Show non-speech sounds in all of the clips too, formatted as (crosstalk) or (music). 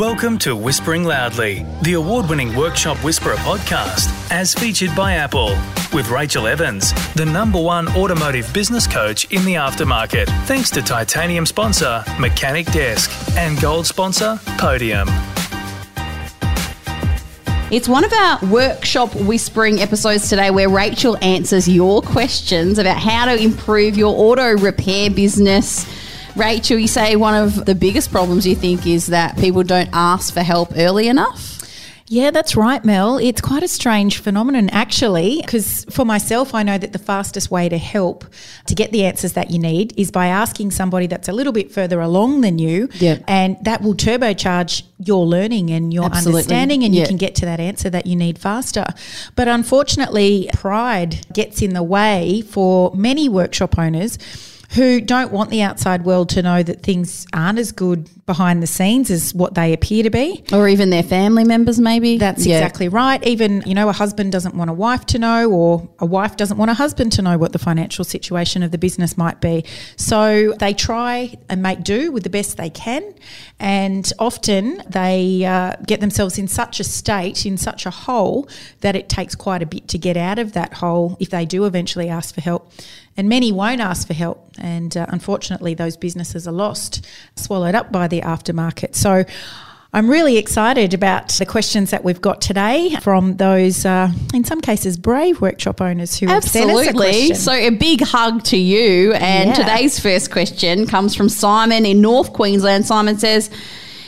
Welcome to Whispering Loudly, the award winning Workshop Whisperer podcast, as featured by Apple, with Rachel Evans, the number one automotive business coach in the aftermarket, thanks to titanium sponsor Mechanic Desk and gold sponsor Podium. It's one of our workshop whispering episodes today where Rachel answers your questions about how to improve your auto repair business. Rachel, you say one of the biggest problems you think is that people don't ask for help early enough. Yeah, that's right, Mel. It's quite a strange phenomenon, actually, because for myself, I know that the fastest way to help to get the answers that you need is by asking somebody that's a little bit further along than you. Yep. And that will turbocharge your learning and your Absolutely. understanding, and Yeah. you can get to that answer that you need faster. But unfortunately, pride gets in the way for many workshop owners who don't want the outside world to know that things aren't as good behind the scenes as what they appear to be. Or even their family members, maybe. That's Yeah. exactly right. Even, you know, a husband doesn't want a wife to know, or a wife doesn't want a husband to know what the financial situation of the business might be. So they try and make do with the best they can. And often they uh, get themselves in such a state, in such a hole, that it takes quite a bit to get out of that hole if they do eventually ask for help. And many won't ask for help. And uh, unfortunately, those businesses are lost, swallowed up by the aftermarket. So I'm really excited about the questions that we've got today from those, uh, in some cases, brave workshop owners who have sent us a Absolutely. So a big hug to you. And Yeah. today's first question comes from Simon in North Queensland. Simon says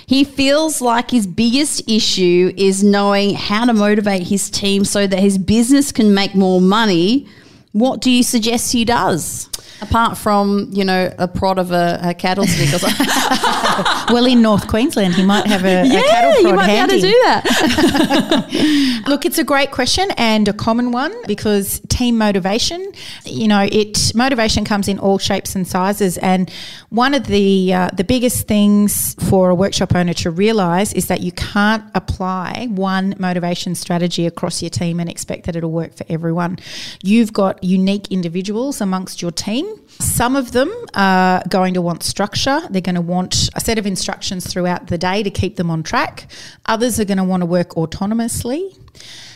he feels like his biggest issue is knowing how to motivate his team so that his business can make more money. What do you suggest he does? Apart from, you know, a prod of a, a cattle stick or something. (laughs) well, in North Queensland, he might have a, a (laughs) yeah, cattle prod you might handy. be able to do that. (laughs) Look, it's a great question and a common one because team motivation, you know, it motivation comes in all shapes and sizes. And one of the uh, the biggest things for a workshop owner to realise is that you can't apply one motivation strategy across your team and expect that it'll work for everyone. You've got unique individuals amongst your team. Some of them are going to want structure. They're going to want a set of instructions throughout the day to keep them on track. Others are going to want to work autonomously.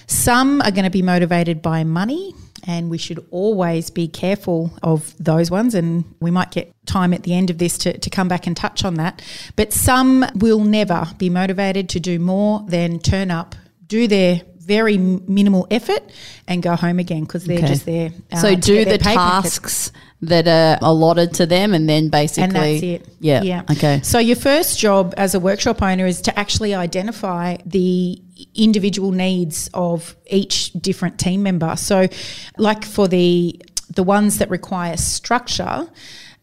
Some are going to be motivated by money, and we should always be careful of those ones. And we might get time at the end of this to, to come back and touch on that. But some will never be motivated to do more than turn up, do their very minimal effort, and go home again because they're Okay. just there. uh, so do the tasks that are allotted to them and then basically And that's it. Yeah. Yeah. Okay. So your first job as a workshop owner is to actually identify the individual needs of each different team member. So like for the the ones that require structure,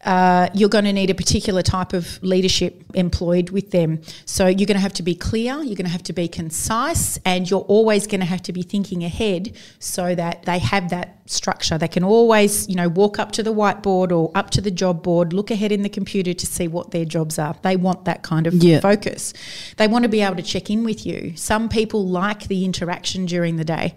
uh, you're going to need a particular type of leadership employed with them. So you're going to have to be clear, you're going to have to be concise, and you're always going to have to be thinking ahead so that they have that structure. They can always, you know, walk up to the whiteboard or up to the job board, look ahead in the computer to see what their jobs are. They want that kind of Yeah. focus. They want to be able to check in with you. Some people like the interaction during the day.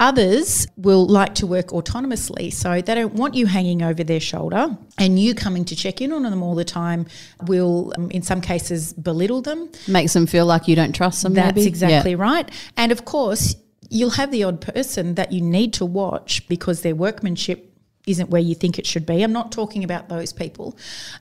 Others will like to work autonomously, so they don't want you hanging over their shoulder, and you coming to check in on them all the time will, um, in some cases, belittle them. Makes them feel like you don't trust them. That's maybe? exactly Yeah. right. And of course, you'll have the odd person that you need to watch because their workmanship isn't where you think it should be. I'm not talking about those people,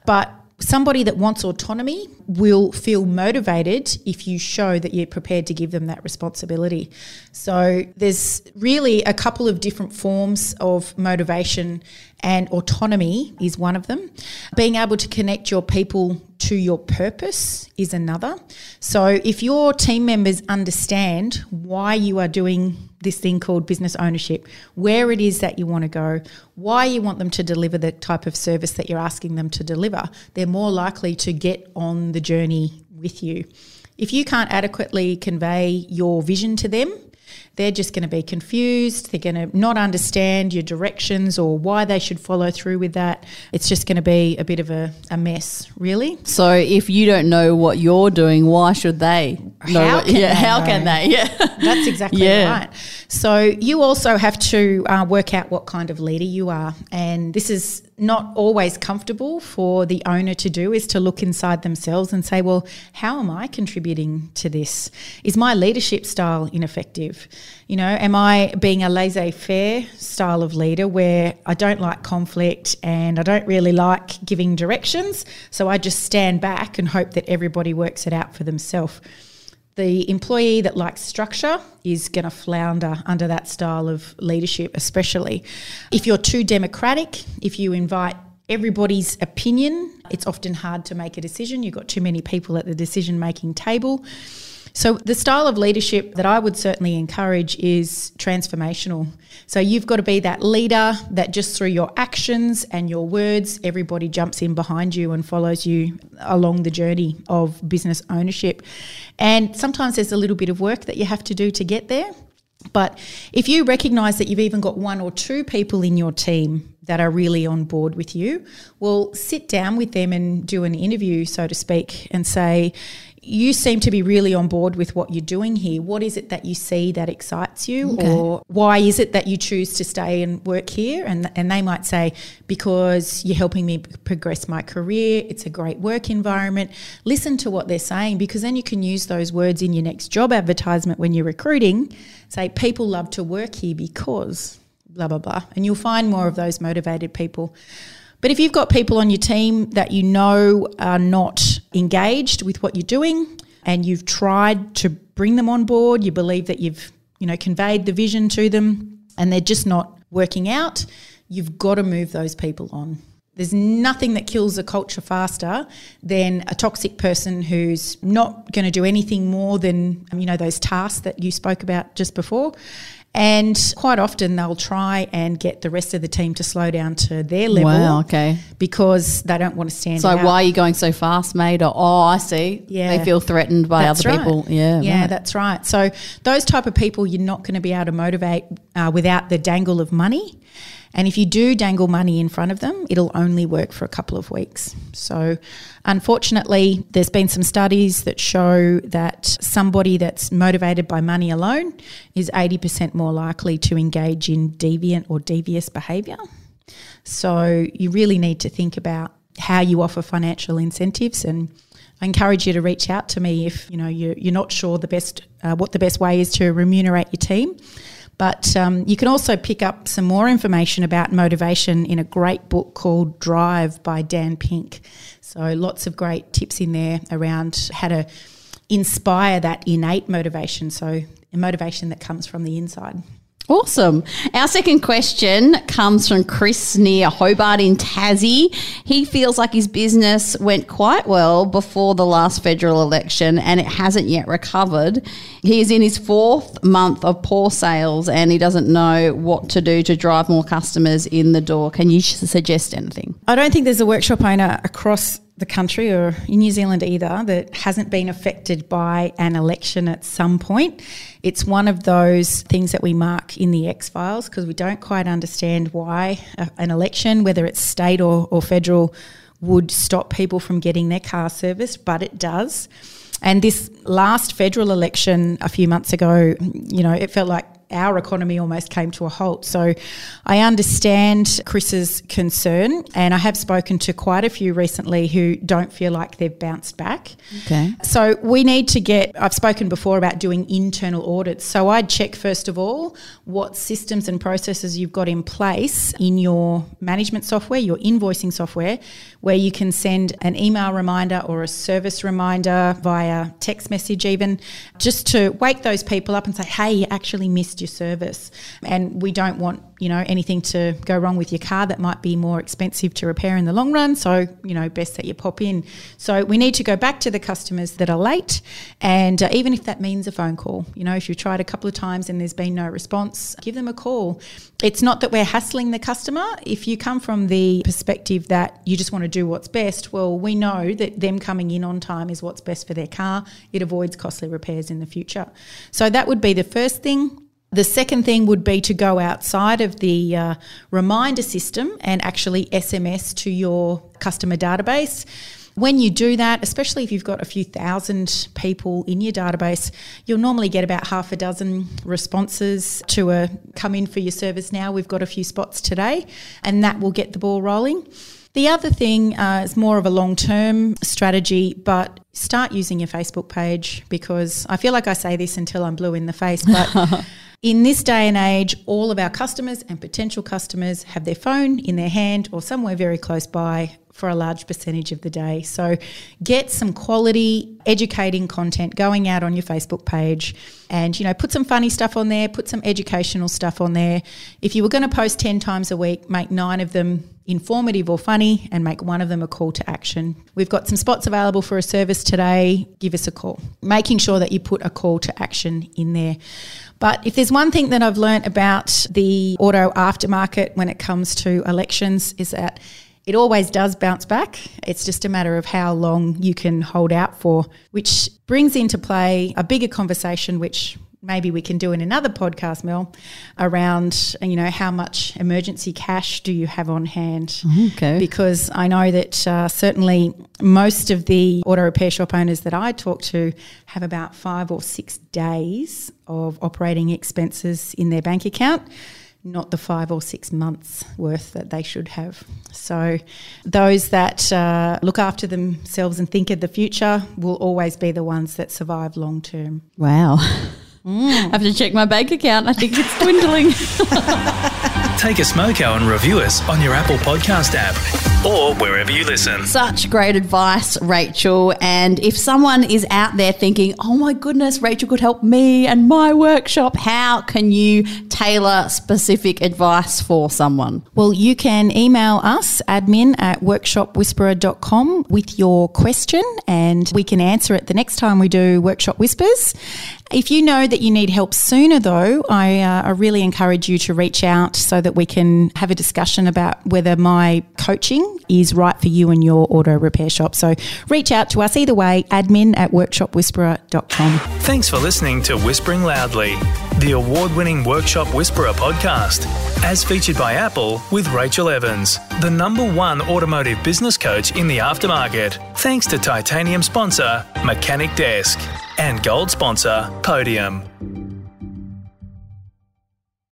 but somebody that wants autonomy will feel motivated if you show that you're prepared to give them that responsibility. So there's really a couple of different forms of motivation and autonomy is one of them. Being able to connect your people to your purpose is another. So if your team members understand why you are doing this thing called business ownership, where it is that you want to go, why you want them to deliver the type of service that you're asking them to deliver, they're more likely to get on the journey with you. If you can't adequately convey your vision to them, they're just going to be confused. They're going to not understand your directions or why they should follow through with that. It's just going to be a bit of a, a mess, really. So if you don't know what you're doing, why should they? know how what- can yeah, they how know? can they? (laughs) Yeah. That's exactly Yeah. right. So you also have to uh, work out what kind of leader you are, and this is not always comfortable for the owner to do. Is to look inside themselves and say, well, how am I contributing to this? Is my leadership style ineffective? You know, am I being a laissez-faire style of leader where I don't like conflict and I don't really like giving directions, so I just stand back and hope that everybody works it out for themselves the employee that likes structure is going to flounder under that style of leadership, especially. If you're too democratic, if you invite everybody's opinion, it's often hard to make a decision. You've got too many people at the decision making table. So, the style of leadership that I would certainly encourage is transformational. So, you've got to be that leader that just through your actions and your words, everybody jumps in behind you and follows you along the journey of business ownership. And sometimes there's a little bit of work that you have to do to get there. But if you recognize that you've even got one or two people in your team that are really on board with you, well, sit down with them and do an interview, so to speak, and say, you seem to be really on board with what you're doing here. What is it that you see that excites you? Or why is it that you choose to stay and work here? And, and they might say, because you're helping me progress my career, it's a great work environment. Listen to what they're saying because then you can use those words in your next job advertisement when you're recruiting. Say, people love to work here because blah, blah, blah. And you'll find more of those motivated people. But if you've got people on your team that you know are not engaged with what you're doing and you've tried to bring them on board, you believe that you've, you know, conveyed the vision to them and they're just not working out, you've got to move those people on. There's nothing that kills a culture faster than a toxic person who's not going to do anything more than, you know, those tasks that you spoke about just before. And quite often they'll try and get the rest of the team to slow down to their level Wow, okay. because they don't want to stand So out. why are you going so fast, mate? Or, oh, I see. Yeah. They feel threatened by That's other right. people. Yeah. yeah, right. that's right. So those type of people, you're not going to be able to motivate uh, without the dangle of money. And if you do dangle money in front of them, it'll only work for a couple of weeks. So, unfortunately, there's been some studies that show that somebody that's motivated by money alone is 80% more likely to engage in deviant or devious behaviour. So, you really need to think about how you offer financial incentives and I encourage you to reach out to me if you know you're, you're not sure the best uh, what the best way is to remunerate your team. But um, you can also pick up some more information about motivation in a great book called Drive by Dan Pink. So lots of great tips in there around how to inspire that innate motivation. So a motivation that comes from the inside. Awesome. Our second question comes from Chris near Hobart in Tassie. He feels like his business went quite well before the last federal election and it hasn't yet recovered. He is in his fourth month of poor sales and he doesn't know what to do to drive more customers in the door. Can you suggest anything? I don't think there's a workshop owner across the country or in New Zealand either that hasn't been affected by an election at some point. It's one of those things that we mark in the X Files because we don't quite understand why a- an election, whether it's state or, or federal, would stop people from getting their car serviced, but it does. And this last federal election a few months ago, you know, it felt like our economy almost came to a halt. So I understand Chris's concern, and I have spoken to quite a few recently who don't feel like they've bounced back. Okay. So we need to get, I've spoken before about doing internal audits. So I'd check first of all what systems and processes you've got in place in your management software, your invoicing software, where you can send an email reminder or a service reminder via text message, even just to wake those people up and say, hey, you actually missed your service. And we don't want, you know, anything to go wrong with your car that might be more expensive to repair in the long run. So, you know, best that you pop in. So we need to go back to the customers that are late. And uh, even if that means a phone call, you know, if you've tried a couple of times and there's been no response, give them a call. It's not that we're hassling the customer. If you come from the perspective that you just want to do what's best, well, we know that them coming in on time is what's best for their car. It avoids costly repairs in the future. So that would be the first thing. The second thing would be to go outside of the uh, reminder system and actually SMS to your customer database. When you do that, especially if you've got a few thousand people in your database, you'll normally get about half a dozen responses to a come in for your service now. We've got a few spots today, and that will get the ball rolling. The other thing uh, is more of a long term strategy, but start using your Facebook page because I feel like I say this until I'm blue in the face, but. (laughs) In this day and age, all of our customers and potential customers have their phone in their hand or somewhere very close by for a large percentage of the day. So get some quality educating content going out on your Facebook page and you know put some funny stuff on there, put some educational stuff on there. If you were going to post 10 times a week, make 9 of them informative or funny and make one of them a call to action. We've got some spots available for a service today. Give us a call. Making sure that you put a call to action in there. But if there's one thing that I've learnt about the auto aftermarket when it comes to elections is that it always does bounce back. It's just a matter of how long you can hold out for, which brings into play a bigger conversation, which maybe we can do in another podcast, Mel, around you know how much emergency cash do you have on hand? Okay. Because I know that uh, certainly most of the auto repair shop owners that I talk to have about five or six days of operating expenses in their bank account. Not the five or six months worth that they should have. So, those that uh, look after themselves and think of the future will always be the ones that survive long term. Wow. I (laughs) have to check my bank account. I think it's dwindling. (laughs) Take a smoke smoko and review us on your Apple Podcast app or wherever you listen. Such great advice, Rachel. And if someone is out there thinking, oh my goodness, Rachel could help me and my workshop, how can you tailor specific advice for someone? Well, you can email us, admin at workshopwhisperer.com, with your question, and we can answer it the next time we do Workshop Whispers. If you know that you need help sooner, though, I, uh, I really encourage you to reach out so that we can have a discussion about whether my coaching is right for you and your auto repair shop. So reach out to us either way, admin at workshopwhisperer.com. Thanks for listening to Whispering Loudly, the award winning Workshop Whisperer podcast, as featured by Apple with Rachel Evans, the number one automotive business coach in the aftermarket. Thanks to titanium sponsor, Mechanic Desk, and gold sponsor, Podium.